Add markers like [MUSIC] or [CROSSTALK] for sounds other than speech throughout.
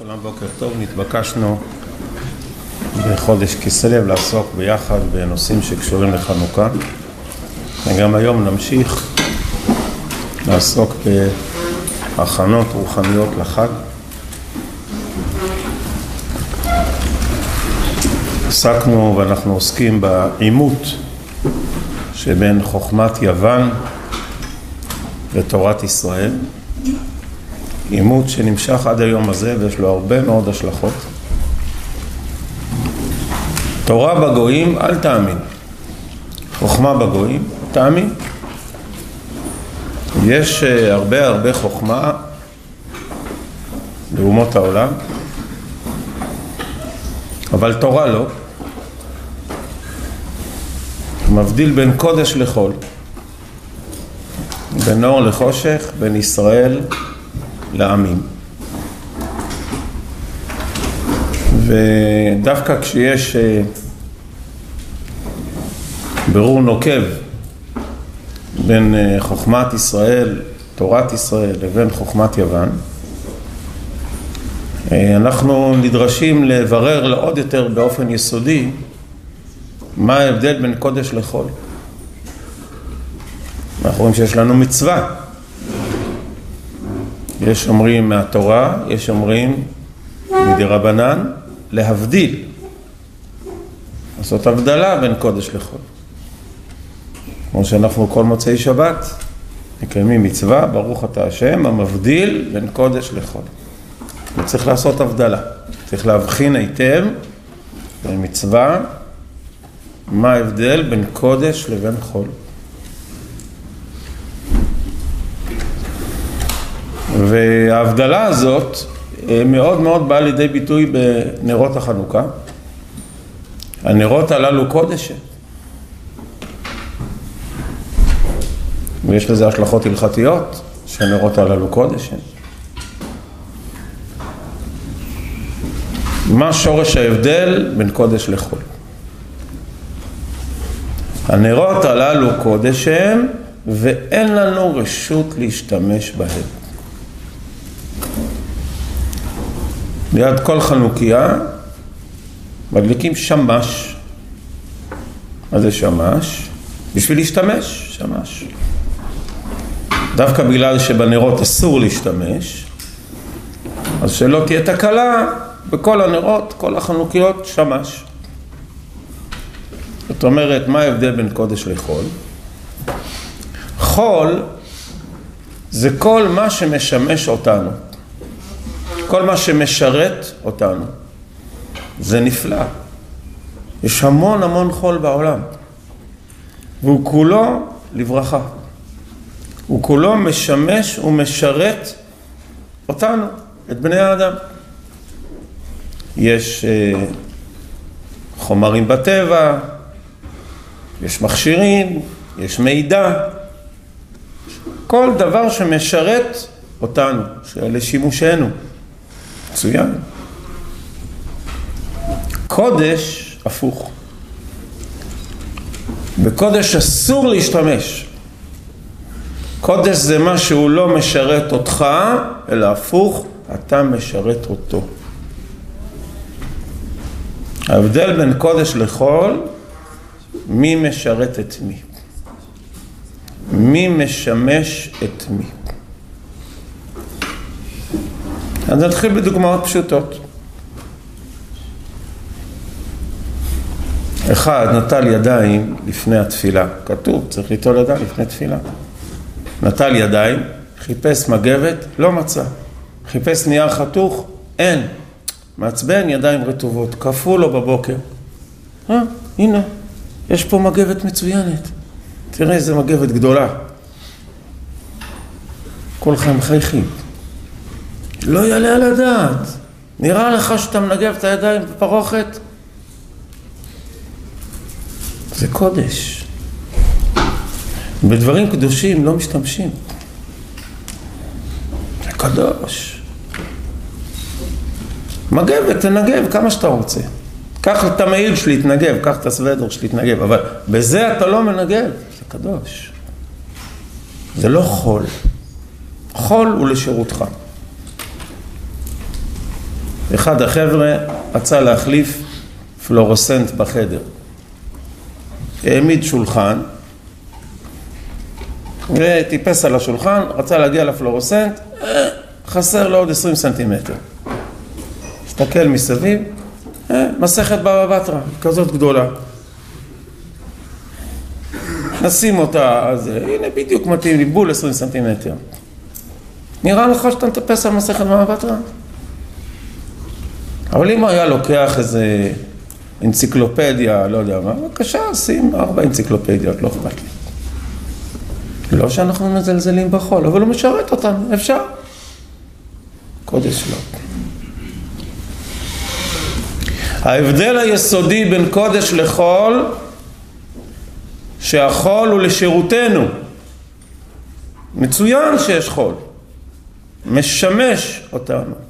לכולם בוקר טוב, נתבקשנו בחודש כסלו לעסוק ביחד בנושאים שקשורים לחנוכה. וגם היום נמשיך לעסוק בהכנות רוחניות לחג. עסקנו ואנחנו עוסקים בעימות שבין חוכמת יוון לתורת ישראל עימות שנמשך עד היום הזה ויש לו הרבה מאוד השלכות. תורה בגויים, אל תאמין. חוכמה בגויים, תאמין. יש הרבה הרבה חוכמה לאומות העולם, אבל תורה לא. מבדיל בין קודש לחול, בין אור לחושך, בין ישראל לעמים. ודווקא כשיש ברור נוקב בין חוכמת ישראל, תורת ישראל, לבין חוכמת יוון, אנחנו נדרשים לברר לעוד יותר באופן יסודי מה ההבדל בין קודש לחול. אנחנו רואים שיש לנו מצווה יש אומרים מהתורה, יש אומרים מדי רבנן, להבדיל, לעשות הבדלה בין קודש לחול. כמו שאנחנו כל מוצאי שבת מקיימים מצווה, ברוך אתה השם, המבדיל בין קודש לחול. וצריך לעשות הבדלה, צריך להבחין היטב בין מצווה, מה ההבדל בין קודש לבין חול. וההבדלה הזאת מאוד מאוד באה לידי ביטוי בנרות החנוכה. הנרות הללו קודש. ויש לזה השלכות הלכתיות, שהנרות הללו קודש. מה שורש ההבדל בין קודש לחול? הנרות הללו קודש הם, ואין לנו רשות להשתמש בהם. ליד כל חנוכיה מדליקים שמש. מה זה שמש? בשביל להשתמש, שמש. דווקא בגלל שבנרות אסור להשתמש, אז שלא תהיה תקלה, בכל הנרות, כל החנוכיות, שמש. זאת אומרת, מה ההבדל בין קודש לחול? חול זה כל מה שמשמש אותנו. כל מה שמשרת אותנו. זה נפלא. יש המון המון חול בעולם. והוא כולו לברכה. הוא כולו משמש ומשרת אותנו, את בני האדם. יש אה, חומרים בטבע, יש מכשירים, יש מידע. כל דבר שמשרת אותנו, לשימושנו. מצוין. קודש, הפוך. בקודש אסור להשתמש. קודש זה מה שהוא לא משרת אותך, אלא הפוך, אתה משרת אותו. ההבדל בין קודש לחול, מי משרת את מי. מי משמש את מי. אז נתחיל בדוגמאות פשוטות. אחד נטל ידיים לפני התפילה, כתוב, צריך ליטול ידיים לפני תפילה. נטל ידיים, חיפש מגבת, לא מצא. חיפש נייר חתוך, אין. מעצבן, ידיים רטובות, קפאו לו בבוקר. אה, הנה, יש פה מגבת מצוינת. תראה איזה מגבת גדולה. כולכם מחייכים. לא יעלה על הדעת. נראה לך שאתה מנגב את הידיים בפרוכת? זה קודש. בדברים קדושים לא משתמשים. זה קדוש. מגב ותנגב כמה שאתה רוצה. קח את המעיל שלי, תנגב, קח את הסוודר שלי, תנגב, אבל בזה אתה לא מנגב, זה קדוש. זה לא חול. חול הוא לשירותך. אחד החבר'ה רצה להחליף פלורוסנט בחדר. העמיד שולחן וטיפס על השולחן, רצה להגיע לפלורוסנט, חסר לו עוד עשרים סנטימטר. הסתכל מסביב, מסכת בבא בתרא, כזאת גדולה. נשים אותה, אז הנה בדיוק מתאים לי, בול עשרים סנטימטר. נראה לך שאתה מטפס על מסכת בבא בתרא? אבל אם הוא היה לוקח איזה אנציקלופדיה, לא יודע מה, בבקשה, שים ארבע אנציקלופדיות, לא אכפת לי. לא שאנחנו מזלזלים בחול, אבל הוא משרת אותנו, אפשר. קודש לא. ההבדל היסודי בין קודש לחול, שהחול הוא לשירותנו. מצוין שיש חול, משמש אותנו.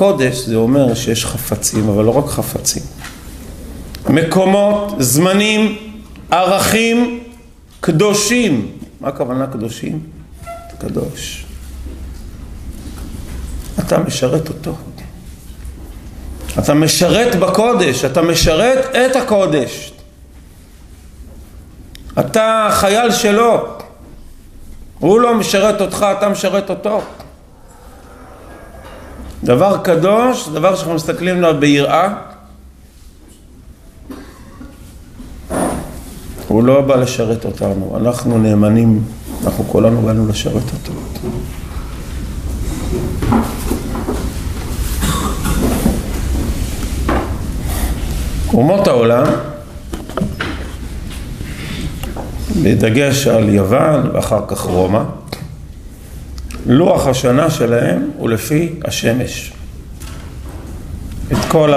קודש זה אומר שיש חפצים, אבל לא רק חפצים. מקומות, זמנים, ערכים קדושים. מה הכוונה קדושים? קדוש. אתה משרת אותו. אתה משרת בקודש, אתה משרת את הקודש. אתה חייל שלו. הוא לא משרת אותך, אתה משרת אותו. דבר קדוש, דבר שאנחנו מסתכלים עליו ביראה, הוא לא בא לשרת אותנו, אנחנו נאמנים, אנחנו כולנו באנו לשרת אותו. אומות העולם, בדגש על יוון ואחר כך רומא, לוח השנה שלהם הוא לפי השמש. את כל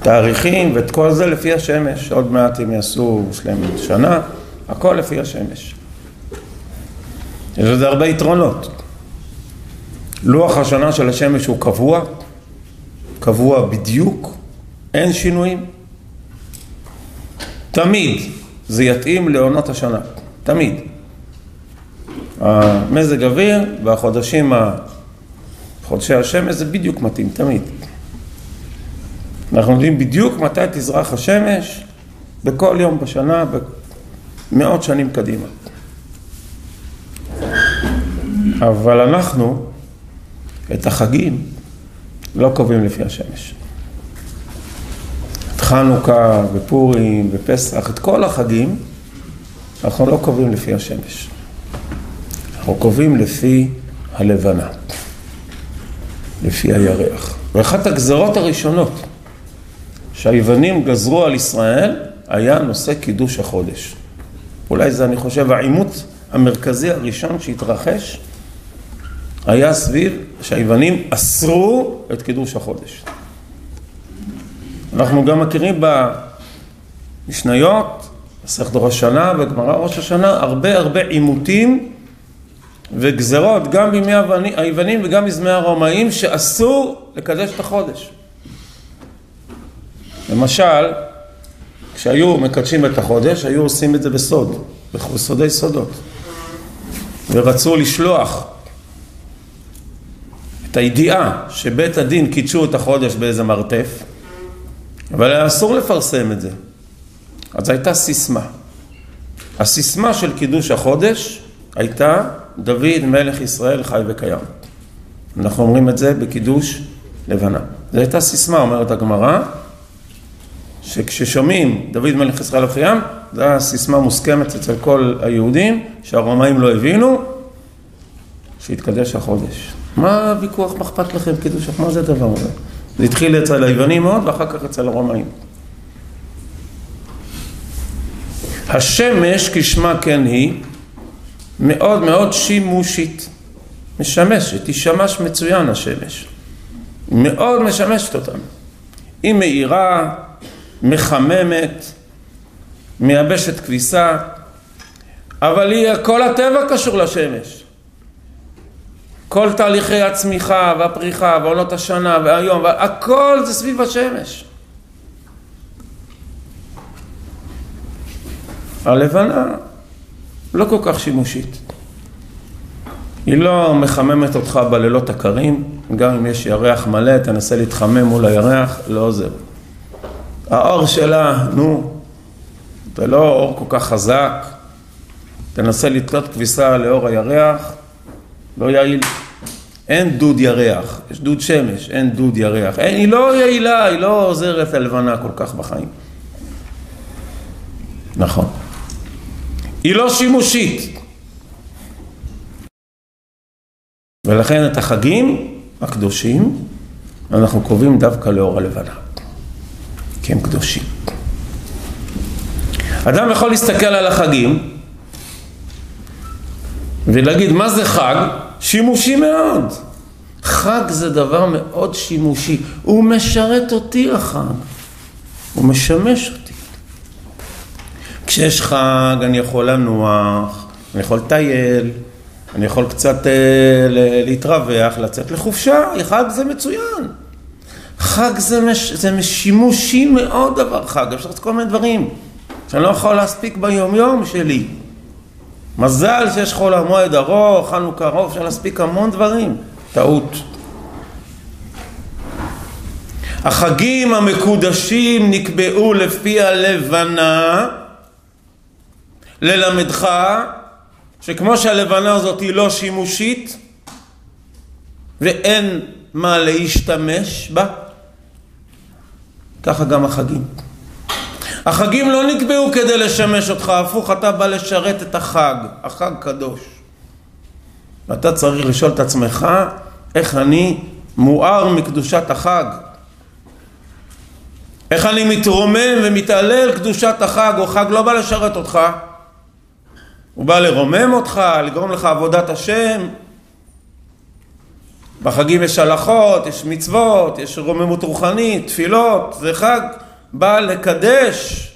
התאריכים ואת כל זה לפי השמש. עוד מעט הם יעשו, יש להם שנה, הכל לפי השמש. יש לזה הרבה יתרונות. לוח השנה של השמש הוא קבוע, קבוע בדיוק, אין שינויים. תמיד זה יתאים לעונות השנה, תמיד. המזג אוויר והחודשים, חודשי השמש זה בדיוק מתאים, תמיד. אנחנו יודעים בדיוק מתי תזרח השמש בכל יום בשנה, במאות שנים קדימה. אבל אנחנו את החגים לא קובעים לפי השמש. את חנוכה ופורים ופסח, את כל החגים אנחנו לא קובעים לפי השמש. אנחנו קובעים לפי הלבנה, לפי הירח. ואחת הגזרות הראשונות שהיוונים גזרו על ישראל היה נושא קידוש החודש. אולי זה, אני חושב, העימות המרכזי הראשון שהתרחש היה סביב שהיוונים אסרו את קידוש החודש. אנחנו גם מכירים במשניות, מסכת ראש השנה וגמרא ראש השנה, הרבה הרבה עימותים וגזרות גם בימי היוונים וגם בימי הרומאים שאסור לקדש את החודש. למשל, כשהיו מקדשים את החודש, היו עושים את זה בסוד, בסודי סודות. ורצו לשלוח את הידיעה שבית הדין קידשו את החודש באיזה מרתף, אבל היה אסור לפרסם את זה. אז הייתה סיסמה. הסיסמה של קידוש החודש הייתה דוד מלך ישראל חי וקיים. אנחנו אומרים את זה בקידוש לבנה. זו הייתה סיסמה, אומרת הגמרא, שכששומעים דוד מלך ישראל וקיים, זו הסיסמה מוסכמת אצל כל היהודים, שהרומאים לא הבינו, שהתקדש החודש. מה הוויכוח, מה אכפת לכם קידוש, מה זה הדבר הזה? זה התחיל אצל היוונים מאוד, ואחר כך אצל הרומאים. השמש כשמה כן היא, מאוד מאוד שימושית, משמשת, היא שמש מצוין השמש, מאוד משמשת אותנו. היא מאירה, מחממת, מייבשת כביסה, אבל היא, כל הטבע קשור לשמש. כל תהליכי הצמיחה והפריחה ועונות השנה והיום, הכל זה סביב השמש. הלבנה לא כל כך שימושית. היא לא מחממת אותך בלילות הקרים, גם אם יש ירח מלא, תנסה להתחמם מול הירח, לא עוזר. האור שלה, נו, זה לא אור כל כך חזק, תנסה לתלות כביסה לאור הירח, לא יעיל. אין דוד ירח, יש דוד שמש, אין דוד ירח. אין, היא לא יעילה, היא לא עוזרת ללבנה כל כך בחיים. נכון. היא לא שימושית. ולכן את החגים הקדושים אנחנו קובעים דווקא לאור הלבנה, כי הם קדושים. אדם יכול להסתכל על החגים ולהגיד מה זה חג? שימושי מאוד. חג זה דבר מאוד שימושי, הוא משרת אותי החג, הוא משמש אותי. כשיש חג אני יכול לנוח, אני יכול לטייל, אני יכול קצת אה, להתרווח, לצאת לחופשה, חג זה מצוין. חג זה, מש, זה שימושי מאוד דבר חג, אפשר לעשות כל מיני דברים שאני לא יכול להספיק ביום יום שלי. מזל שיש חול המועד ארוך, חנוכה ארוך, אפשר להספיק המון דברים. טעות. החגים המקודשים נקבעו לפי הלבנה ללמדך שכמו שהלבנה הזאת היא לא שימושית ואין מה להשתמש בה, ככה גם החגים. החגים לא נקבעו כדי לשמש אותך, הפוך, אתה בא לשרת את החג, החג קדוש. ואתה צריך לשאול את עצמך, איך אני מואר מקדושת החג? איך אני מתרומם ומתעלל קדושת החג, או חג לא בא לשרת אותך, הוא בא לרומם אותך, לגרום לך עבודת השם. בחגים יש הלכות, יש מצוות, יש רוממות רוחנית, תפילות, זה חג בא לקדש.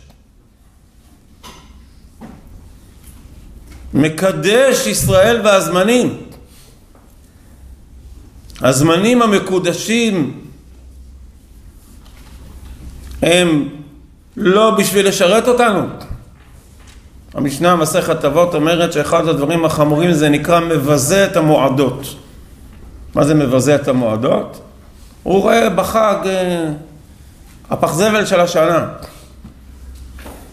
מקדש ישראל והזמנים. הזמנים המקודשים הם לא בשביל לשרת אותנו. המשנה מסכת אבות אומרת שאחד הדברים החמורים זה נקרא מבזה את המועדות. מה זה מבזה את המועדות? הוא רואה בחג אה, הפח זבל של השנה.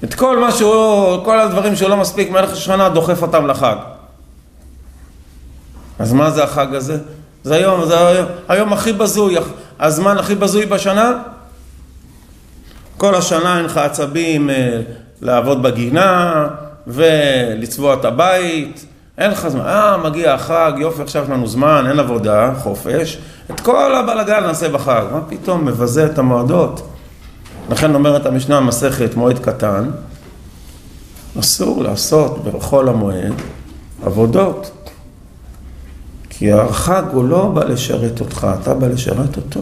את כל מה שהוא, כל הדברים שהוא לא מספיק מלך השנה דוחף אותם לחג. אז מה זה החג הזה? זה היום, זה היום, היום הכי בזוי, הזמן הכי בזוי בשנה? כל השנה אין לך עצבים אה, לעבוד בגינה, ולצבוע את הבית, אין לך זמן, אה, מגיע החג, יופי, עכשיו יש לנו זמן, אין עבודה, חופש, את כל הבלגן נעשה בחג. מה פתאום, מבזה את המועדות. לכן אומרת המשנה מסכת מועד קטן, אסור לעשות בחול המועד עבודות. כי החג הוא לא בא לשרת אותך, אתה בא לשרת אותו.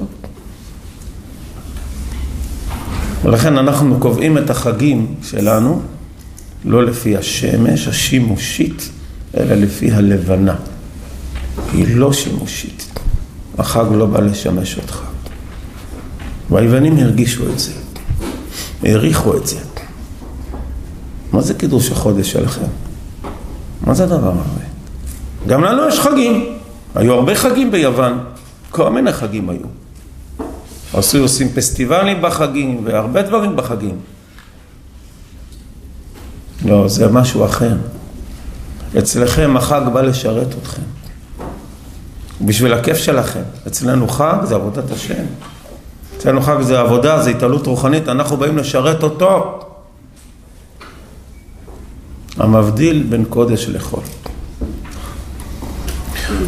ולכן אנחנו קובעים את החגים שלנו לא לפי השמש השימושית, אלא לפי הלבנה. היא לא שימושית. החג לא בא לשמש אותך. והיוונים הרגישו את זה, העריכו את זה. מה זה קידוש החודש שלכם? מה זה הדבר הזה? גם לנו יש חגים. היו הרבה חגים ביוון, כל מיני חגים היו. עשו עושים פסטיבלים בחגים והרבה דברים בחגים. לא, זה משהו אחר. אצלכם החג בא לשרת אתכם. בשביל הכיף שלכם. אצלנו חג זה עבודת השם. אצלנו חג זה עבודה, זה התעלות רוחנית, אנחנו באים לשרת אותו. המבדיל בין קודש לחול.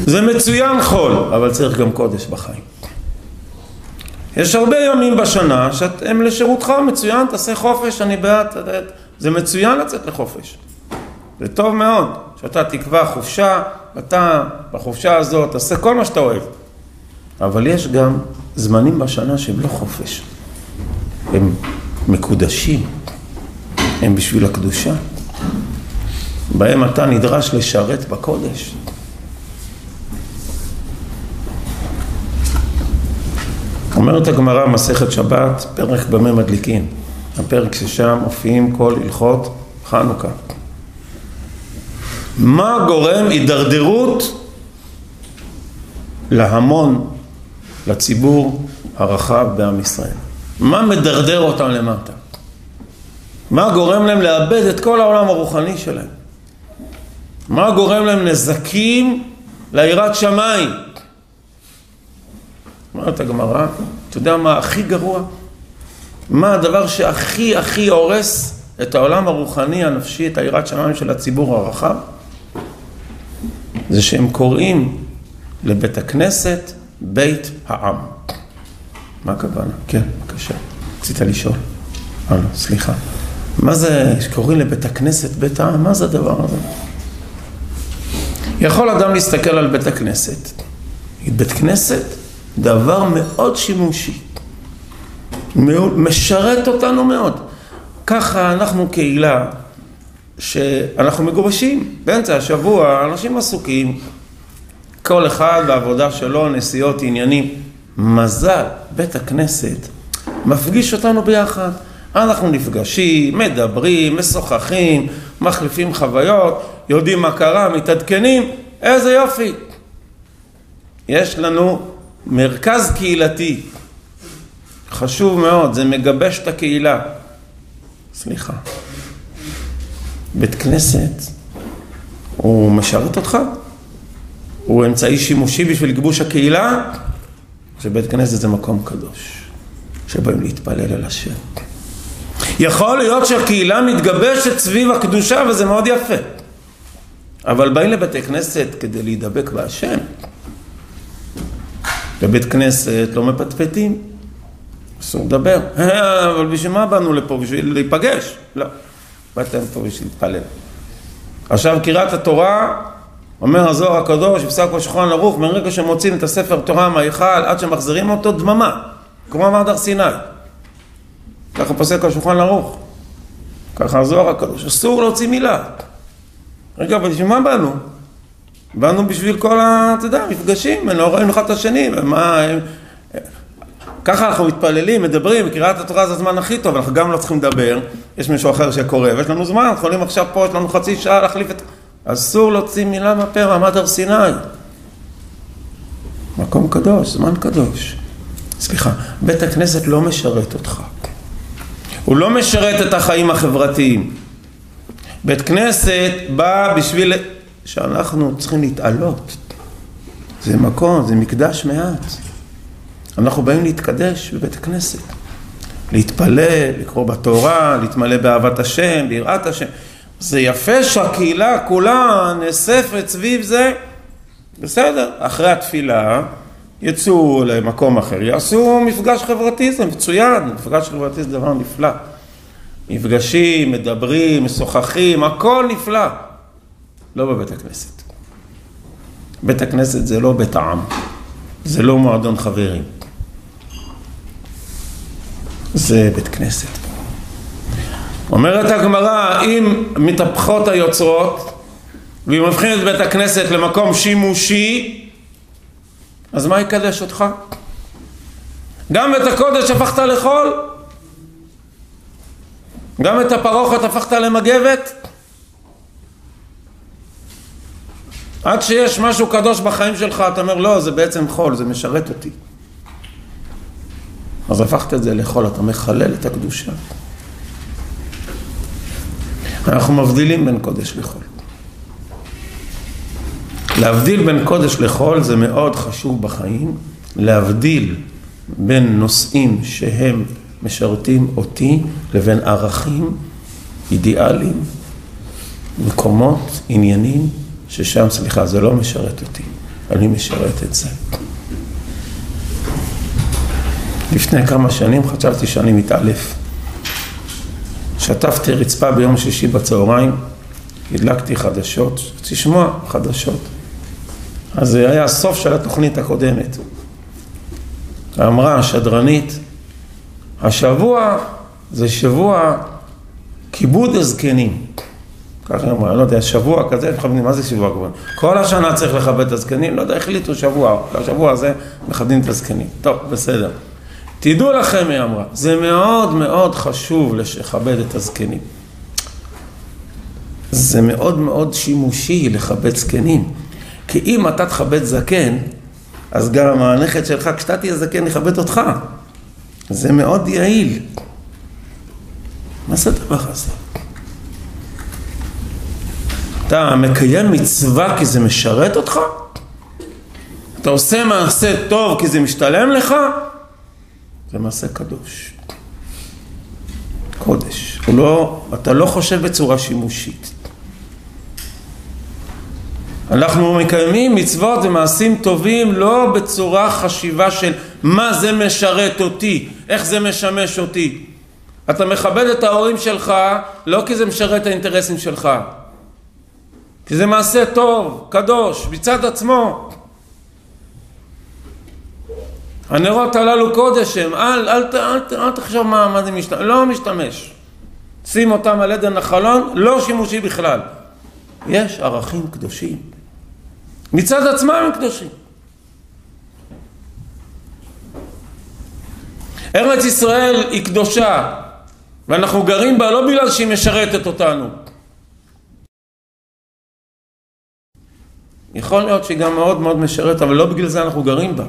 זה מצוין חול, אבל צריך גם קודש בחיים. יש הרבה ימים בשנה שהם לשירותך מצוין, תעשה חופש, אני בעד, זה מצוין לצאת לחופש. זה טוב מאוד, שאתה תקבע חופשה, אתה בחופשה הזאת תעשה כל מה שאתה אוהב. אבל יש גם זמנים בשנה שהם לא חופש. הם מקודשים, הם בשביל הקדושה. בהם אתה נדרש לשרת בקודש. אומרת הגמרא מסכת שבת, פרק במה מדליקין. הפרק ששם מופיעים כל הלכות חנוכה. מה גורם הידרדרות להמון לציבור הרחב בעם ישראל. מה מדרדר אותם למטה? מה גורם להם לאבד את כל העולם הרוחני שלהם? מה גורם להם נזקים ליראת שמיים? אומרת הגמרא, אתה יודע מה הכי גרוע? מה הדבר שהכי הכי הורס את העולם הרוחני, הנפשי, את היראת שמיים של הציבור הרחב? זה שהם קוראים לבית הכנסת בית העם. מה הכוונה? כן, בבקשה. רצית לשאול. אה, לא, סליחה. מה זה שקוראים לבית הכנסת בית העם? מה זה הדבר הזה? יכול אדם להסתכל על בית הכנסת. בית כנסת, דבר מאוד שימושי. משרת אותנו מאוד. ככה אנחנו קהילה שאנחנו מגובשים. באמצע השבוע אנשים עסוקים, כל אחד בעבודה שלו, נסיעות, עניינים. מזל, בית הכנסת מפגיש אותנו ביחד. אנחנו נפגשים, מדברים, משוחחים, מחליפים חוויות, יודעים מה קרה, מתעדכנים, איזה יופי. יש לנו מרכז קהילתי, חשוב מאוד, זה מגבש את הקהילה. סליחה. בית כנסת, הוא משרת אותך? הוא אמצעי שימושי בשביל גיבוש הקהילה? שבית כנסת זה מקום קדוש, שבאים להתפלל על השם. יכול להיות שהקהילה מתגבשת סביב הקדושה וזה מאוד יפה. אבל באים לבתי כנסת כדי להידבק בהשם. בבית כנסת לא מפטפטים, אסור לדבר. [LAUGHS] אבל בשביל מה באנו לפה? בשביל להיפגש? לא. באתם פה בשביל להתפלל. עכשיו קריאת התורה, אומר הזוהר הקדוש, בפסק בשולחן ערוך, מרגע שמוצאים את הספר תורה מההיכל עד שמחזירים אותו, דממה. כמו אמר דר סיני. ככה פוסק השולחן ערוך. ככה הזוהר הקדוש. אסור להוציא מילה. רגע, אבל בשביל מה באנו? באנו בשביל כל ה... אתה יודע, מפגשים, לא ראינו אחד את השני, ומה... ככה אנחנו מתפללים, מדברים, קריאת התורה זה הזמן הכי טוב, אנחנו גם לא צריכים לדבר, יש מישהו אחר שקורא, ויש לנו זמן, אנחנו יכולים עכשיו פה, יש לנו חצי שעה להחליף את... אסור להוציא מילה מהפה, מעמד הר סיני. מקום קדוש, זמן קדוש. סליחה, בית הכנסת לא משרת אותך. הוא לא משרת את החיים החברתיים. בית כנסת בא בשביל שאנחנו צריכים להתעלות. זה מקום, זה מקדש מעט. אנחנו באים להתקדש בבית הכנסת. להתפלל, לקרוא בתורה, להתמלא באהבת השם, ביראת השם. זה יפה שהקהילה כולה נאספת סביב זה. בסדר, אחרי התפילה יצאו למקום אחר, יעשו מפגש חברתי, זה מצוין, מפגש חברתי זה דבר נפלא. נפגשים, מדברים, משוחחים, הכל נפלא. לא בבית הכנסת. בית הכנסת זה לא בית העם, זה לא מועדון חברים. זה בית כנסת. אומרת הגמרא, אם מתהפכות היוצרות, והיא מבחינת בית הכנסת למקום שימושי, אז מה יקדש אותך? גם את הקודש הפכת לחול? גם את הפרוכת הפכת למגבת? עד שיש משהו קדוש בחיים שלך, אתה אומר, לא, זה בעצם חול, זה משרת אותי. אז הפכת את זה לחול, אתה מחלל את הקדושה. אנחנו מבדילים בין קודש לחול. להבדיל בין קודש לחול זה מאוד חשוב בחיים, להבדיל בין נושאים שהם משרתים אותי לבין ערכים, אידיאליים, מקומות, עניינים, ששם, סליחה, זה לא משרת אותי, אני משרת את זה. לפני כמה שנים חשבתי שאני מתעלף. שטפתי רצפה ביום שישי בצהריים, הדלקתי חדשות, רציתי לשמוע חדשות. אז זה היה הסוף של התוכנית הקודמת. אמרה השדרנית, השבוע זה שבוע כיבוד הזקנים. ככה אמרה, לא יודע, שבוע כזה, מכבדים, מה זה שבוע כבוד? כל השנה צריך לכבד את הזקנים, לא יודע, החליטו שבוע, השבוע הזה מכבדים את הזקנים. טוב, בסדר. תדעו לכם, היא אמרה, זה מאוד מאוד חשוב לכבד את הזקנים. זה מאוד מאוד שימושי לכבד זקנים. כי אם אתה תכבד זקן, אז גם הנכד שלך, כשאתה תהיה זקן, יכבד אותך. זה מאוד יעיל. מה זה הדבר הזה? אתה מקיים מצווה כי זה משרת אותך? אתה עושה מעשה טוב כי זה משתלם לך? זה מעשה קדוש. קודש. לא, אתה לא חושב בצורה שימושית. אנחנו מקיימים מצוות ומעשים טובים לא בצורה חשיבה של מה זה משרת אותי, איך זה משמש אותי. אתה מכבד את ההורים שלך לא כי זה משרת את האינטרסים שלך, כי זה מעשה טוב, קדוש, מצד עצמו. הנרות הללו קודש הם, אל, אל, אל, אל, אל תחשוב מה, מה זה משתמש, לא משתמש. שים אותם על עדן החלון, לא שימושי בכלל. יש ערכים קדושים. מצד עצמם הם קדושים. ארץ ישראל היא קדושה, ואנחנו גרים בה לא בגלל שהיא משרתת אותנו. יכול להיות שהיא גם מאוד מאוד משרתת, אבל לא בגלל זה אנחנו גרים בה.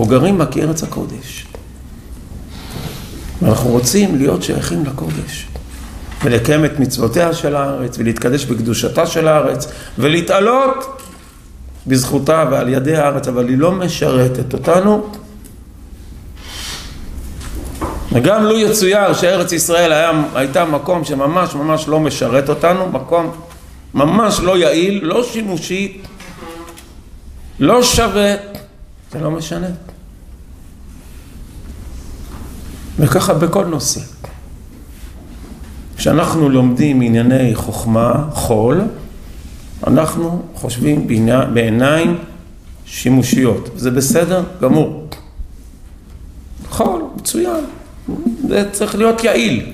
אנחנו גרים בה כארץ הקודש. ואנחנו רוצים להיות שייכים לקודש. ולקיים את מצוותיה של הארץ, ולהתקדש בקדושתה של הארץ, ולהתעלות בזכותה ועל ידי הארץ, אבל היא לא משרתת אותנו. וגם לו יצויר שארץ ישראל היה, הייתה מקום שממש ממש לא משרת אותנו, מקום ממש לא יעיל, לא שימושי, לא שווה, זה לא משנה. וככה בכל נושא. כשאנחנו לומדים ענייני חוכמה, חול, אנחנו חושבים בעיניים שימושיות. זה בסדר גמור. חול, מצוין. זה צריך להיות יעיל.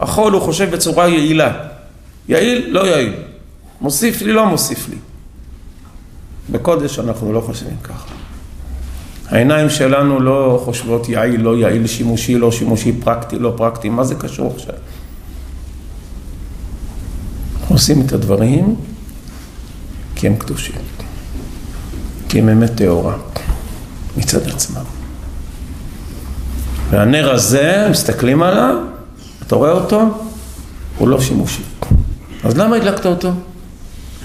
החול הוא חושב בצורה יעילה. יעיל, לא יעיל. מוסיף לי, לא מוסיף לי. בקודש אנחנו לא חושבים ככה. העיניים שלנו לא חושבות יעיל, לא יעיל, שימושי, לא שימושי, פרקטי, לא פרקטי, מה זה קשור עכשיו? עושים את הדברים כי הם קדושים, כי הם אמת טהורה מצד עצמם. והנר הזה, מסתכלים עליו, אתה רואה אותו? הוא לא שימושי. אז למה הדלקת אותו?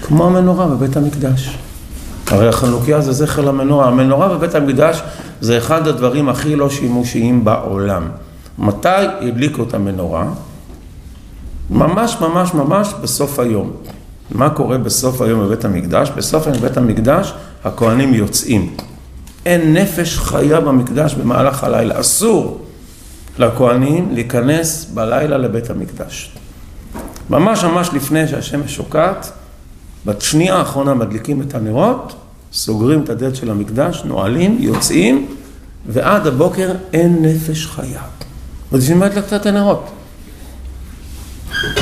כמו המנורה בבית המקדש. הרי החנוכיה זה זכר למנורה. המנורה בבית המקדש זה אחד הדברים הכי לא שימושיים בעולם. מתי הדליקו את המנורה? ממש ממש ממש בסוף היום. מה קורה בסוף היום בבית המקדש? בסוף היום בבית המקדש הכהנים יוצאים. אין נפש חיה במקדש במהלך הלילה. אסור לכהנים להיכנס בלילה לבית המקדש. ממש ממש לפני שהשמש שוקעת, בשנייה האחרונה מדליקים את הנרות, סוגרים את הדלת של המקדש, נועלים, יוצאים, ועד הבוקר אין נפש חיה. ובשביל מה הדלקת את הנרות?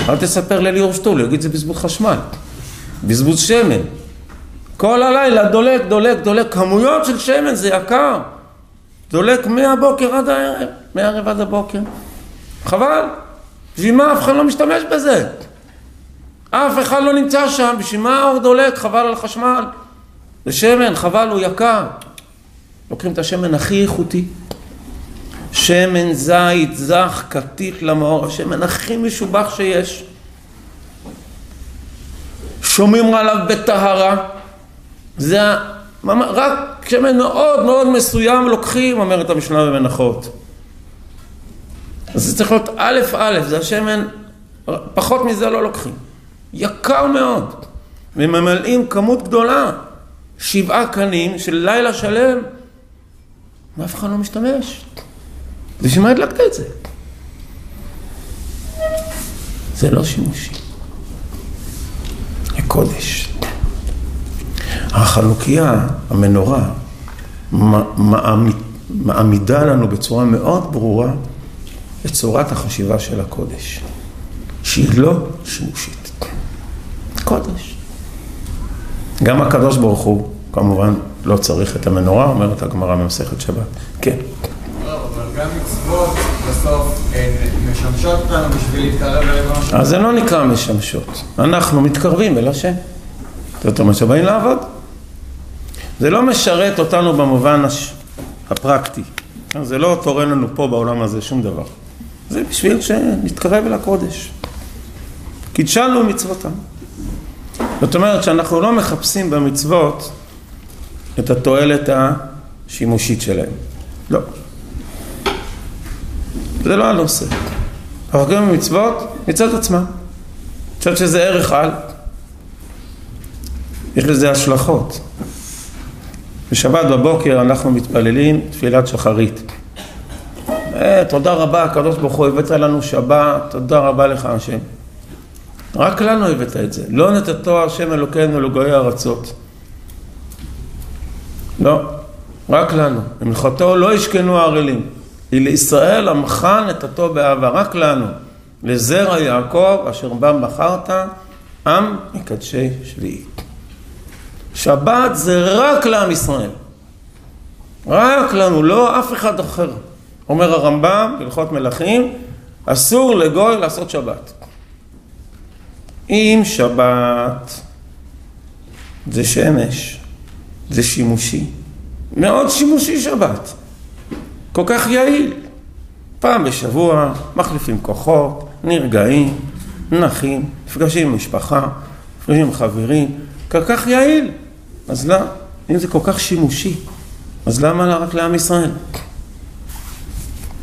אל תספר לליאור שטול, יגיד זה בזבוז חשמל, בזבוז שמן. כל הלילה דולק, דולק, דולק, כמויות של שמן, זה יקר. דולק מהבוקר עד הערב, מהערב עד הבוקר. חבל, בשביל מה אף אחד לא משתמש בזה? אף אחד לא נמצא שם, בשביל מה האור דולק? חבל על חשמל. זה שמן, חבל, הוא יקר. לוקחים את השמן הכי איכותי. שמן זית, זך, קטיף למאור, השמן הכי משובח שיש. שומעים עליו בטהרה. זה רק שמן מאוד מאוד מסוים לוקחים, אומרת המשנה במנחות. אז זה צריך להיות א' א', זה השמן, פחות מזה לא לוקחים. יקר מאוד. וממלאים כמות גדולה, שבעה קנים של לילה שלם, ואף אחד לא משתמש. בשביל מה הדלקת את זה? זה לא שימושי. זה קודש. החנוכיה, המנורה, מעמידה לנו בצורה מאוד ברורה את צורת החשיבה של הקודש, שהיא לא שימושית. קודש. גם הקדוש ברוך הוא, כמובן, לא צריך את המנורה, אומרת הגמרא במסכת שבת. כן. אבל גם מצוות בסוף משמשות אותנו בשביל להתקרב אלינו. אז זה לא נקרא משמשות. אנחנו מתקרבים אל השם. זאת אומרת שבאים לעבוד. זה לא משרת אותנו במובן הש... הפרקטי. זה לא תורם לנו פה בעולם הזה שום דבר. זה בשביל שנתקרב אל הקודש. קידשנו מצוותם. זאת אומרת שאנחנו לא מחפשים במצוות את התועלת השימושית שלהם. לא. זה לא הנושא. אנחנו קוראים במצוות מצד עצמם. אני חושב שזה ערך על. יש לזה השלכות. בשבת בבוקר אנחנו מתפללים תפילת שחרית. אה, תודה רבה, הקדוש ברוך הוא הבאת לנו שבת, תודה רבה לך השם. רק לנו הבאת את זה. לא נתתו השם אלוקינו לגויי ארצות. לא, רק לנו. במלכתו לא ישכנו הערלים. היא לישראל עמך נתתו באהבה, רק לנו. לזרע יעקב אשר בם בחרת, עם מקדשי שביעי. שבת זה רק לעם ישראל. רק לנו, לא אף אחד אחר. אומר הרמב"ם, בהלכות מלכים, אסור לגוי לעשות שבת. אם שבת זה שמש, זה שימושי, מאוד שימושי שבת, כל כך יעיל. פעם בשבוע מחליפים כוחות, נרגעים, נחים, נפגשים עם משפחה, נפגשים עם חברים, כל כך יעיל. אז למה? אם זה כל כך שימושי, אז למה רק לעם ישראל?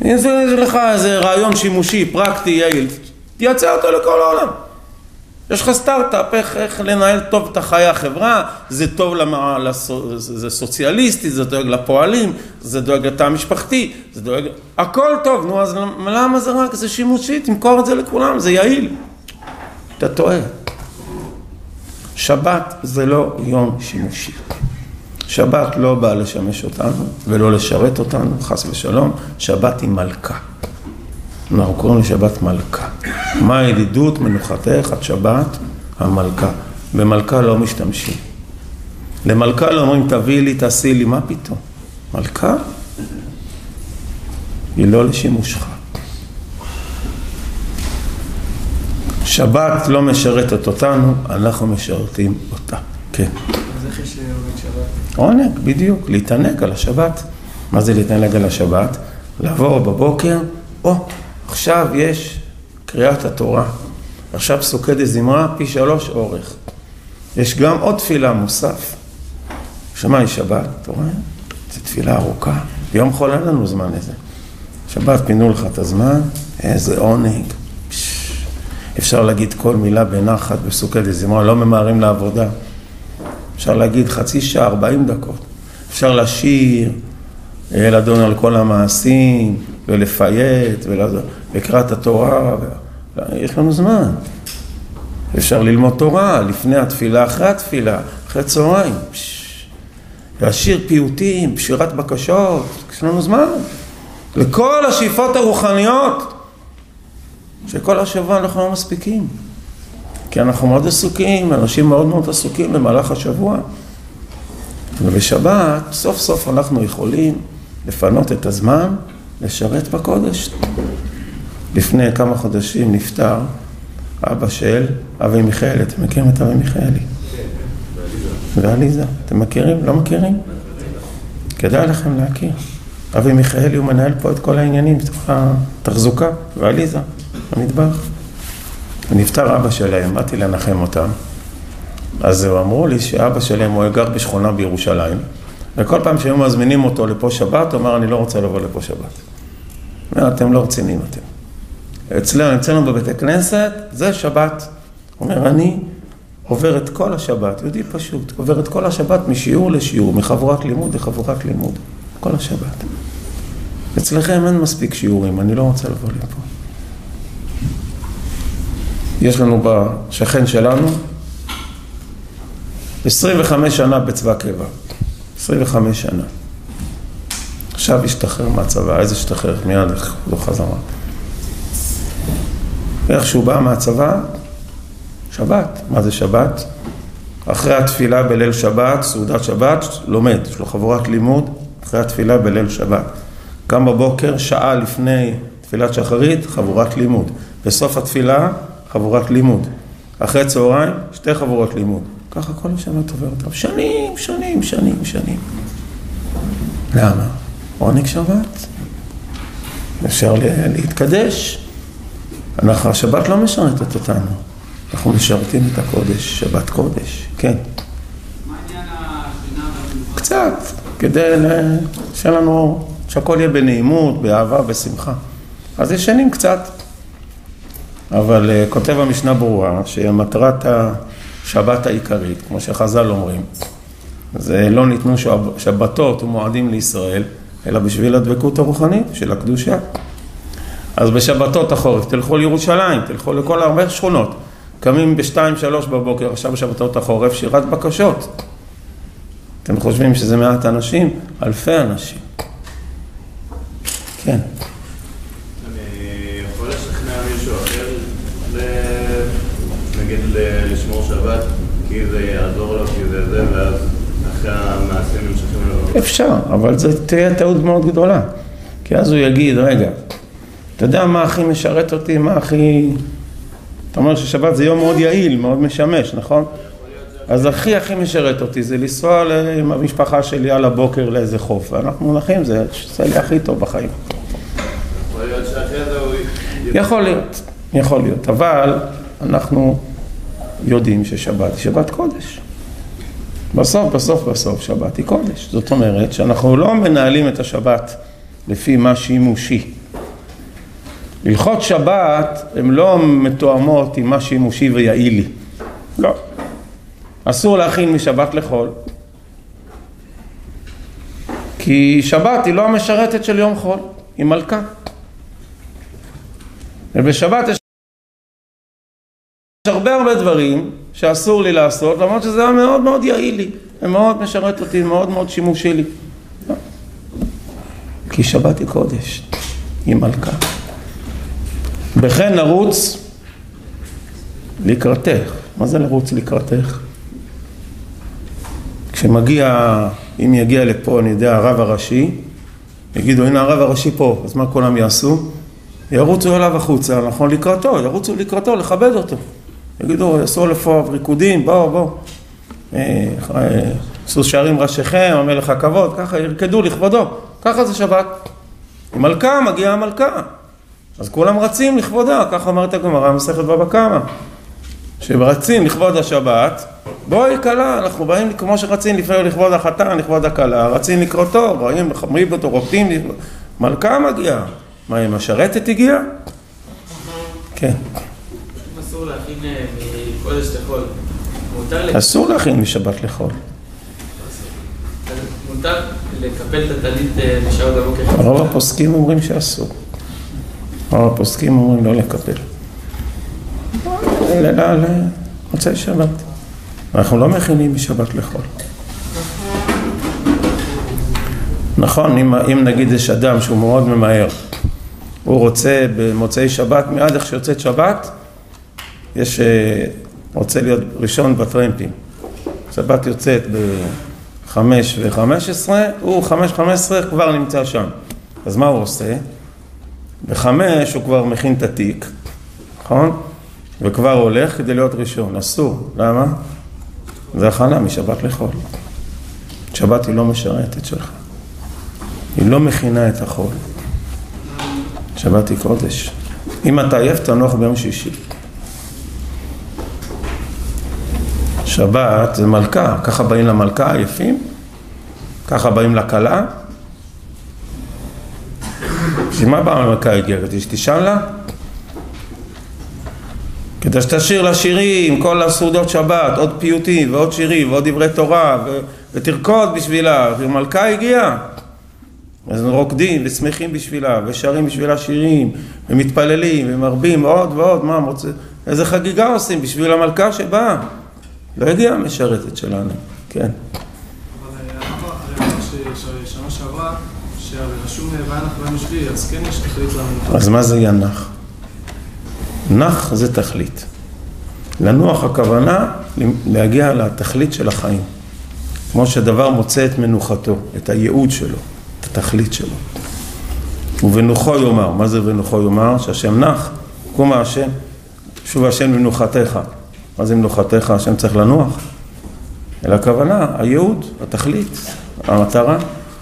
אם זה לך איזה רעיון שימושי, פרקטי, יעיל, תייצא אותו לכל העולם. יש לך סטארט-אפ, איך, איך לנהל טוב את החיי החברה, זה טוב, למה, לסו, זה, סוציאליסטי, זה דואג לפועלים, זה דואג לתא המשפחתי, זה דואג... הכל טוב, נו, אז למה זה רק, זה שימושי, תמכור את זה לכולם, זה יעיל. אתה טועה. שבת זה לא יום שימושי. שבת לא באה לשמש אותנו ולא לשרת אותנו, חס ושלום, שבת היא מלכה. אנחנו קוראים לשבת מלכה. מה הידידות מנוחתך עד שבת? המלכה. במלכה לא משתמשים. למלכה לא אומרים תביאי לי, תעשי לי, מה פתאום? מלכה היא לא לשימושך. שבת לא משרתת אותנו, אנחנו משרתים אותה. כן. אז איך יש עונג שבת? עונג, בדיוק, להתענג על השבת. מה זה להתענג על השבת? לבוא בבוקר, או, עכשיו יש קריאת התורה. עכשיו סוכדת זמרה פי שלוש אורך. יש גם עוד תפילה מוסף. שמה היא שבת? אתה רואה? זו תפילה ארוכה. ביום חול אין לנו זמן לזה. שבת פינו לך את הזמן, איזה עונג. אפשר להגיד כל מילה בנחת בסוכת זמרה, לא ממהרים לעבודה. אפשר להגיד חצי שעה, ארבעים דקות. אפשר לשיר, לדון על כל המעשים, ולפייט, ולקראת התורה. יש לנו זמן. אפשר ללמוד תורה לפני התפילה, אחרי התפילה, אחרי צהריים. להשאיר פיוטים, שירת בקשות, יש לנו זמן. לכל השאיפות הרוחניות, שכל השבוע אנחנו לא מספיקים. כי אנחנו מאוד עסוקים, אנשים מאוד מאוד עסוקים במהלך השבוע. ובשבת, סוף סוף אנחנו יכולים לפנות את הזמן לשרת בקודש. לפני כמה חודשים נפטר אבא של אבי מיכאלי, אתם מכירים את אבי מיכאלי? ועליזה. אתם מכירים? לא מכירים? כדאי לכם להכיר. אבי מיכאלי הוא מנהל פה את כל העניינים, התחזוקה, ועליזה, המטבח. נפטר אבא שלהם, באתי לנחם אותם. אז הם אמרו לי שאבא שלהם הוא גר בשכונה בירושלים, וכל פעם שהיו מזמינים אותו לפה שבת, הוא אמר, אני לא רוצה לבוא לפה שבת. אומר, אתם לא רציניים אתם. אצלנו, אצלנו בבית הכנסת, זה שבת. הוא אומר, אני עובר את כל השבת, יהודי פשוט, עובר את כל השבת משיעור לשיעור, מחבורת לימוד לחבורת לימוד, כל השבת. אצלכם אין מספיק שיעורים, אני לא רוצה לבוא לפה. יש לנו בשכן שלנו 25 שנה בצבא קבע, 25 שנה. עכשיו השתחרר מהצבא, איזה השתחרר? מיד לא חזרה. איך שהוא בא מהצבא, שבת. מה זה שבת? אחרי התפילה בליל שבת, סעודת שבת, לומד, יש לו חבורת לימוד, אחרי התפילה בליל שבת. קם בבוקר, שעה לפני תפילת שחרית, חבורת לימוד. בסוף התפילה, חבורת לימוד. אחרי צהריים, שתי חבורות לימוד. ככה כל השבת עוברת. שנים, שנים, שנים, שנים. למה? עונג שבת. אפשר להתקדש. אנחנו, השבת לא משרתת אותנו. אנחנו משרתים את הקודש, שבת קודש, כן. קצת, כדי שיהיה לנו, שהכל יהיה בנעימות, באהבה, בשמחה. אז ישנים קצת. אבל אה, כותב המשנה ברורה שמטרת השבת העיקרית, כמו שחז"ל אומרים, זה לא ניתנו שב- שבתות ומועדים לישראל, אלא בשביל הדבקות הרוחנית של הקדושה. אז בשבתות החורף תלכו לירושלים, תלכו לכל הרבה שכונות. קמים בשתיים, שלוש בבוקר, עכשיו בשבתות החורף, שירת בקשות. אתם חושבים שזה מעט אנשים? אלפי אנשים. כן. נגיד לשמור שבת, כי זה יעזור לו, כי זה זה, ואז המעשים ממשיכים לו. אפשר, אבל זו תהיה טעות מאוד גדולה. כי אז הוא יגיד, רגע, אתה יודע מה הכי משרת אותי, מה הכי... אתה אומר ששבת זה יום מאוד יעיל, מאוד משמש, נכון? אז הכי הכי משרת אותי זה לנסוע עם המשפחה שלי על הבוקר לאיזה חוף, ואנחנו נחים, זה עושה לי הכי טוב בחיים. יכול להיות שאחרי זה הוא... יכול להיות, יכול להיות, אבל אנחנו יודעים ששבת היא שבת קודש. בסוף, בסוף, בסוף, שבת היא קודש. זאת אומרת שאנחנו לא מנהלים את השבת לפי מה שימושי. הלכות שבת הן לא מתואמות עם מה שימושי ויעיל לי. לא. אסור להכין משבת לחול. כי שבת היא לא המשרתת של יום חול, היא מלכה. ובשבת יש הרבה הרבה דברים שאסור לי לעשות, למרות שזה היה מאוד מאוד יעיל לי, ומאוד משרת אותי, מאוד מאוד שימושי לי. כי שבת היא קודש, היא מלכה. בכן נרוץ לקראתך. מה זה לרוץ לקראתך? כשמגיע, אם יגיע לפה, אני יודע, הרב הראשי, יגידו, הנה הרב הראשי פה, אז מה כולם יעשו? ירוצו אליו החוצה, נכון, לקראתו, ירוצו לקראתו, לכבד אותו. יגידו, יעשו לפניו ריקודים, בואו, בואו. אה, אה, עשו שערים ראשיכם, המלך הכבוד, ככה ירקדו לכבודו. ככה זה שבת. מלכה, מגיעה המלכה. אז כולם רצים לכבודה, ככה אומרת הגמרא במסכת בבא קמא. שרצים לכבוד השבת, בואי כלה, אנחנו באים כמו שרצים לפעמים לכבוד החתן, לכבוד הכלה, רצים לקראתו, רואים, מחמרים אותו, רוקדים, מלכה מגיעה. מה, היא משרתת הגיעה? כן. אסור להכין אה, מקודש לחול, אסור להכין משבת לחול. מותר לקפל את הטלית אה, בשעות הבוקר. רוב הפוסקים אומרים שאסור. רוב הפוסקים אומרים לא לקפל. אלא למוצאי שבת. אנחנו לא מכינים משבת לחול. נכון, אם, אם נגיד יש אדם שהוא מאוד ממהר, הוא רוצה במוצאי שבת, מיד איך שיוצאת שבת, יש, אה, רוצה להיות ראשון בטרמפים. שבת יוצאת בחמש וחמש עשרה, הוא חמש חמש עשרה כבר נמצא שם. אז מה הוא עושה? בחמש הוא כבר מכין את התיק, נכון? וכבר הולך כדי להיות ראשון. אסור. למה? זה הכנה משבת לחול. שבת היא לא משרתת שלך. היא לא מכינה את החול. שבת היא קודש. אם אתה עייף, תנוח ביום שישי. שבת זה מלכה, ככה באים למלכה עייפים, ככה באים לכלה. בשביל מה באה המלכה איגרת? שתישן לה? כדי שתשאיר לה שירים, כל הסעודות שבת, עוד פיוטים ועוד שירים ועוד דברי תורה ו- ותרקוד בשבילה, ומלכה הגיעה. אז רוקדים ושמחים בשבילה ושרים בשבילה שירים ומתפללים ומרבים ועוד ועוד, מה מוצא, איזה חגיגה עושים בשביל המלכה שבאה. לא הגיעה המשרתת שלנו, כן. אבל אה, ש- שנה שעברה, שהרי רשום אה, וינח ביום השביעי, אז כן יש תכלית למנוחה. אז מה זה ינח? נח זה תכלית. לנוח הכוונה להגיע לתכלית של החיים. כמו שדבר מוצא את מנוחתו, את הייעוד שלו, את התכלית שלו. ובנוחו יאמר, מה זה בנוחו יאמר? שהשם נח, קומה השם, שוב השם במנוחתך. מה זה מנוחתך? השם צריך לנוח. אלא הכוונה, הייעוד, התכלית, המטרה,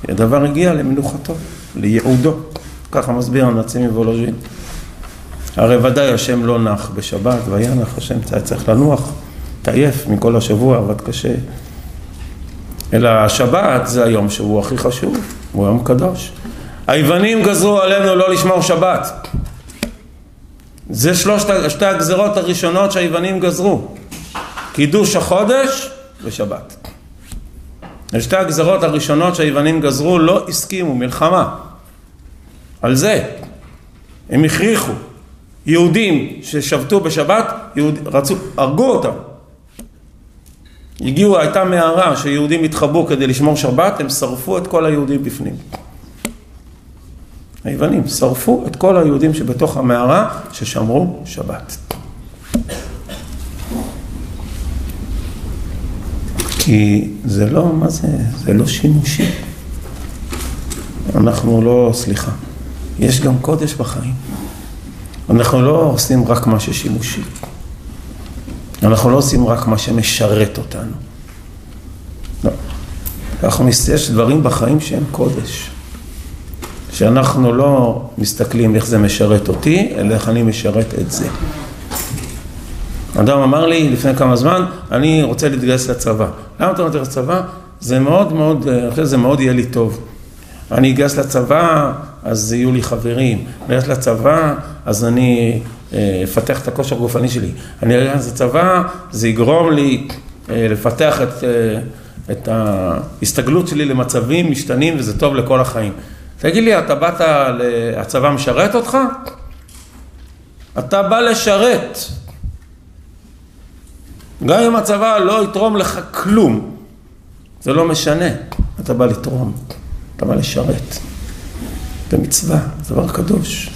הדבר הגיע למנוחתו, לייעודו. ככה מסביר הנציב מוולוז'ין. הרי ודאי השם לא נח בשבת, וינח השם צריך לנוח, תעייף מכל השבוע, עבד קשה. אלא השבת זה היום שהוא הכי חשוב, הוא יום קדוש. היוונים גזרו עלינו לא לשמור שבת. זה שלושת, שתי הגזרות הראשונות שהיוונים גזרו. קידוש החודש ושבת. שתי הגזרות הראשונות שהיוונים גזרו לא הסכימו, מלחמה. על זה. הם הכריחו. יהודים ששבתו בשבת, יהוד... רצו, הרגו אותם. הגיעו, הייתה מערה שיהודים התחבאו כדי לשמור שבת, הם שרפו את כל היהודים בפנים. היוונים שרפו את כל היהודים שבתוך המערה ששמרו שבת. כי זה לא, מה זה, זה לא שימושי. אנחנו לא, סליחה, יש גם קודש בחיים. אנחנו לא עושים רק מה ששימושי. אנחנו לא עושים רק מה שמשרת אותנו. לא. אנחנו, יש דברים בחיים שהם קודש. שאנחנו לא מסתכלים איך זה משרת אותי, אלא איך אני משרת את זה. אדם אמר לי לפני כמה זמן, אני רוצה להתגייס לצבא. למה אתה רוצה לצבא? זה מאוד מאוד, אני חושב שזה מאוד יהיה לי טוב. אני אגייס לצבא, אז יהיו לי חברים. אני אגייס לצבא, אז אני אפתח את הכושר הגופני שלי. אני אגייס לצבא, זה יגרום לי לפתח את, את ההסתגלות שלי למצבים משתנים, וזה טוב לכל החיים. תגיד לי, אתה באת, הצבא משרת אותך? אתה בא לשרת. גם אם הצבא לא יתרום לך כלום, זה לא משנה, אתה בא לתרום, אתה בא לשרת. זה מצווה, זה דבר קדוש.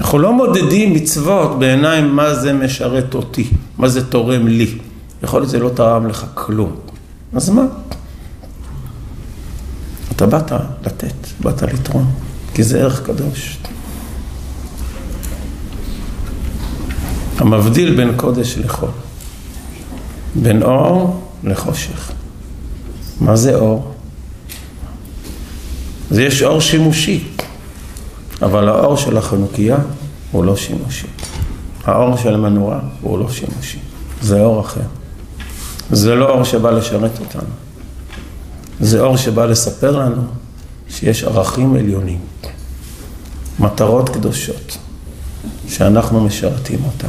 אנחנו לא מודדים מצוות בעיניים מה זה משרת אותי, מה זה תורם לי. יכול להיות שזה לא תרם לך כלום. אז מה? אתה באת לתת, באת לתרום, כי זה ערך קדוש. המבדיל בין קודש לחול, בין אור לחושך. מה זה אור? זה יש אור שימושי, אבל האור של החנוכיה הוא לא שימושי. האור של המנורה הוא לא שימושי, זה אור אחר. זה לא אור שבא לשרת אותנו. זה אור שבא לספר לנו שיש ערכים עליונים, מטרות קדושות, שאנחנו משרתים אותן.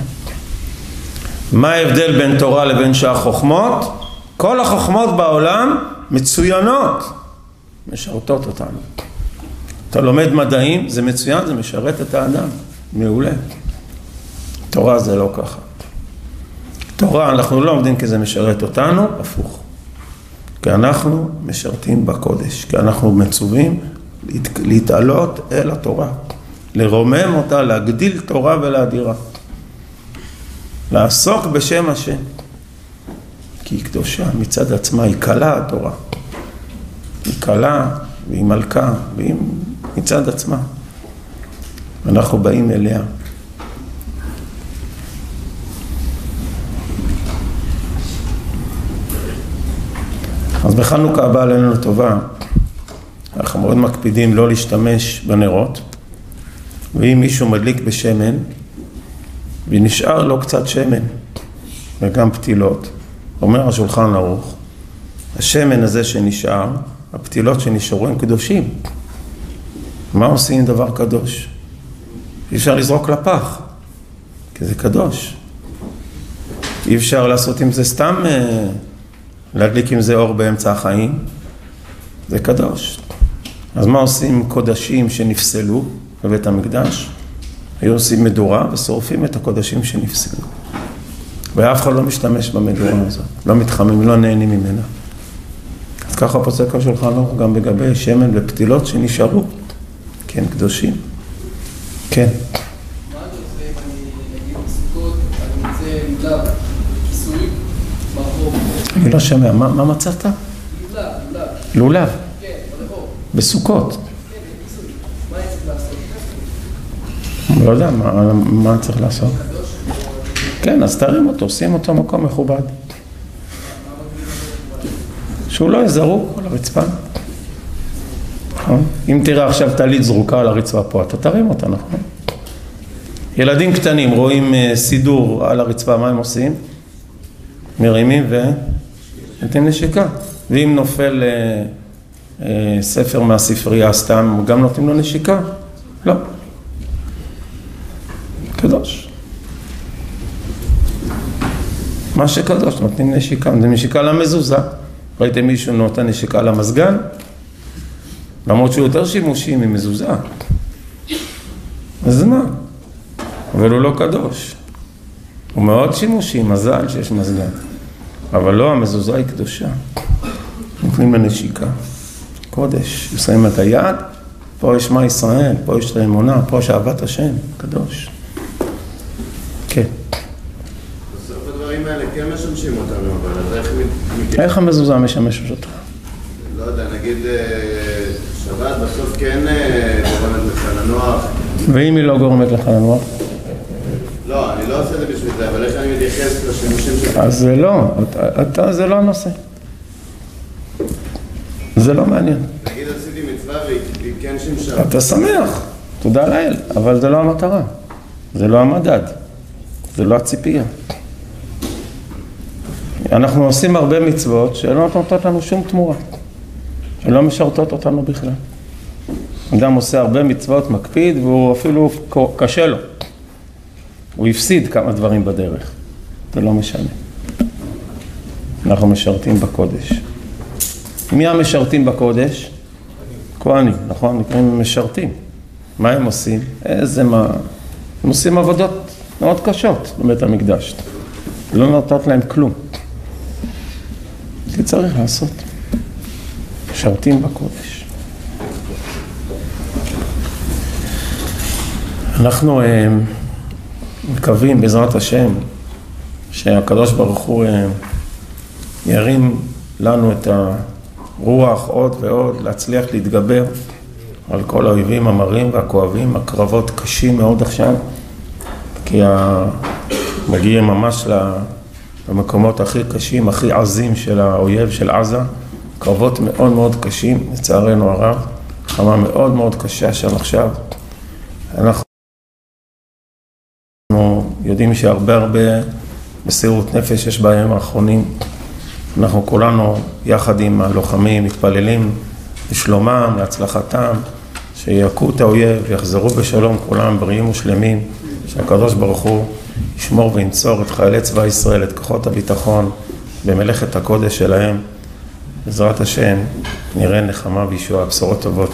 מה ההבדל בין תורה לבין שאר חוכמות? כל החוכמות בעולם מצוינות, משרתות אותנו. אתה לומד מדעים, זה מצוין, זה משרת את האדם, מעולה. תורה זה לא ככה. תורה אנחנו לא לומדים כי זה משרת אותנו, הפוך. כי אנחנו משרתים בקודש, כי אנחנו מצווים להת... להתעלות אל התורה, לרומם אותה, להגדיל תורה ולהדירה, לעסוק בשם השם, כי היא קדושה מצד עצמה, היא קלה התורה, היא קלה והיא מלכה, והיא מצד עצמה, אנחנו באים אליה. אז בחנוכה הבא עלינו לטובה, אנחנו מאוד מקפידים לא להשתמש בנרות, ואם מישהו מדליק בשמן, ונשאר לו קצת שמן, וגם פתילות, אומר השולחן ערוך, השמן הזה שנשאר, הפתילות שנשארו הם קדושים. מה עושים עם דבר קדוש? אי אפשר לזרוק לפח, כי זה קדוש. אי אפשר לעשות עם זה סתם... להדליק עם זה אור באמצע החיים, זה קדוש. אז מה עושים קודשים שנפסלו בבית המקדש? היו עושים מדורה ושורפים את הקודשים שנפסלו. ואף אחד לא משתמש במדורה הזאת, לא מתחמם, לא נהנים ממנה. אז ככה פוסק השולחן ערוך גם לגבי שמן ופתילות שנשארו, כן, קדושים. כן. מה אתה עושה אם אני, נגיד בסוכות, אני מוצא לולב, כיסוי, ברחוב? לא שומע, מה, מה מצאת? לולב, לולב, כן, בסוכות. לא יודע, מה, מה צריך לעשות? כן, אז תרים אותו, שים אותו מקום מכובד. שהוא לא יהיה על הרצפה. נכון? אם תראה עכשיו טלית זרוקה על הרצפה פה, אתה תרים אותה, נכון? ילדים קטנים רואים אה, סידור על הרצפה, מה הם עושים? מרימים ונותנים נשיקה. ואם נופל אה, אה, ספר מהספרייה סתם, גם נותנים לו נשיקה? לא. קדוש. מה שקדוש, נותנים נשיקה, נותנים נשיקה למזוזה. ראיתם מישהו נותן נשיקה למזגן? למרות שהוא יותר שימושי ממזוזה. אז מה? אבל הוא לא קדוש. הוא מאוד שימושי, מזל שיש מזגן. אבל לא, המזוזה היא קדושה. נותנים לה נשיקה. קודש, שמים את היד, פה יש מה ישראל, פה יש את האמונה, פה יש אהבת השם, קדוש. כן. בסוף הדברים האלה כן משמשים אותנו, אבל אז איך איך המזוזה משמשת אותך? לא יודע, נגיד אה, שבת בסוף כן אה, גורמת לך לנוח. ואם היא לא גורמת לך לנוח? לא, עושה את זה בשביל זה, אבל איך אני מתייחס לשימושים שלך? אז זה לא, אתה, זה לא הנושא. זה לא מעניין. נגיד עשיתי מצווה והיא כן שימשה. אתה שמח, תודה לאל, אבל זה לא המטרה. זה לא המדד. זה לא הציפייה. אנחנו עושים הרבה מצוות שלא נותנות לנו שום תמורה. שלא משרתות אותנו בכלל. אדם עושה הרבה מצוות, מקפיד, והוא אפילו קשה לו. הוא הפסיד כמה דברים בדרך. זה לא משנה. אנחנו משרתים בקודש. מי המשרתים בקודש? כהנים, נכון? נקראים משרתים. מה הם עושים? איזה מה... הם עושים עבודות מאוד קשות בבית המקדש. לא נותנות להם כלום. זה צריך לעשות. משרתים בקודש. אנחנו אה, מקווים בעזרת השם שהקדוש ברוך הוא אה, ירים לנו את הרוח עוד ועוד להצליח להתגבר על כל האויבים המרים והכואבים, הקרבות קשים מאוד עכשיו, כי. מגיעים ממש למקומות הכי קשים, הכי עזים של האויב של עזה, קרבות מאוד מאוד קשים, לצערנו הרב, חמה מאוד מאוד קשה שם עכשיו. אנחנו יודעים שהרבה הרבה מסירות נפש יש בימים האחרונים. אנחנו כולנו, יחד עם הלוחמים, מתפללים לשלומם, להצלחתם, שיכו את האויב ויחזרו בשלום כולם בריאים ושלמים, שהקדוש ברוך הוא ישמור וינצור את חיילי צבא ישראל, את כוחות הביטחון, במלאכת הקודש שלהם. בעזרת השם, נראה נחמה וישועה, בשורות טובות.